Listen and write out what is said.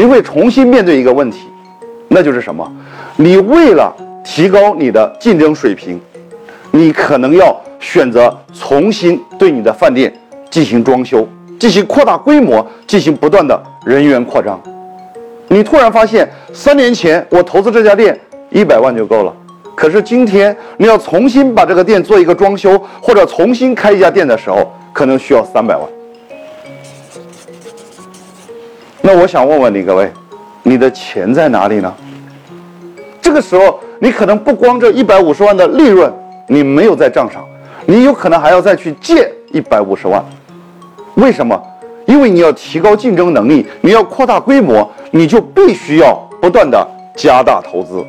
你会重新面对一个问题，那就是什么？你为了提高你的竞争水平，你可能要选择重新对你的饭店进行装修，进行扩大规模，进行不断的人员扩张。你突然发现，三年前我投资这家店一百万就够了，可是今天你要重新把这个店做一个装修，或者重新开一家店的时候，可能需要三百万。那我想问问你各位，你的钱在哪里呢？这个时候，你可能不光这一百五十万的利润你没有在账上，你有可能还要再去借一百五十万。为什么？因为你要提高竞争能力，你要扩大规模，你就必须要不断的加大投资。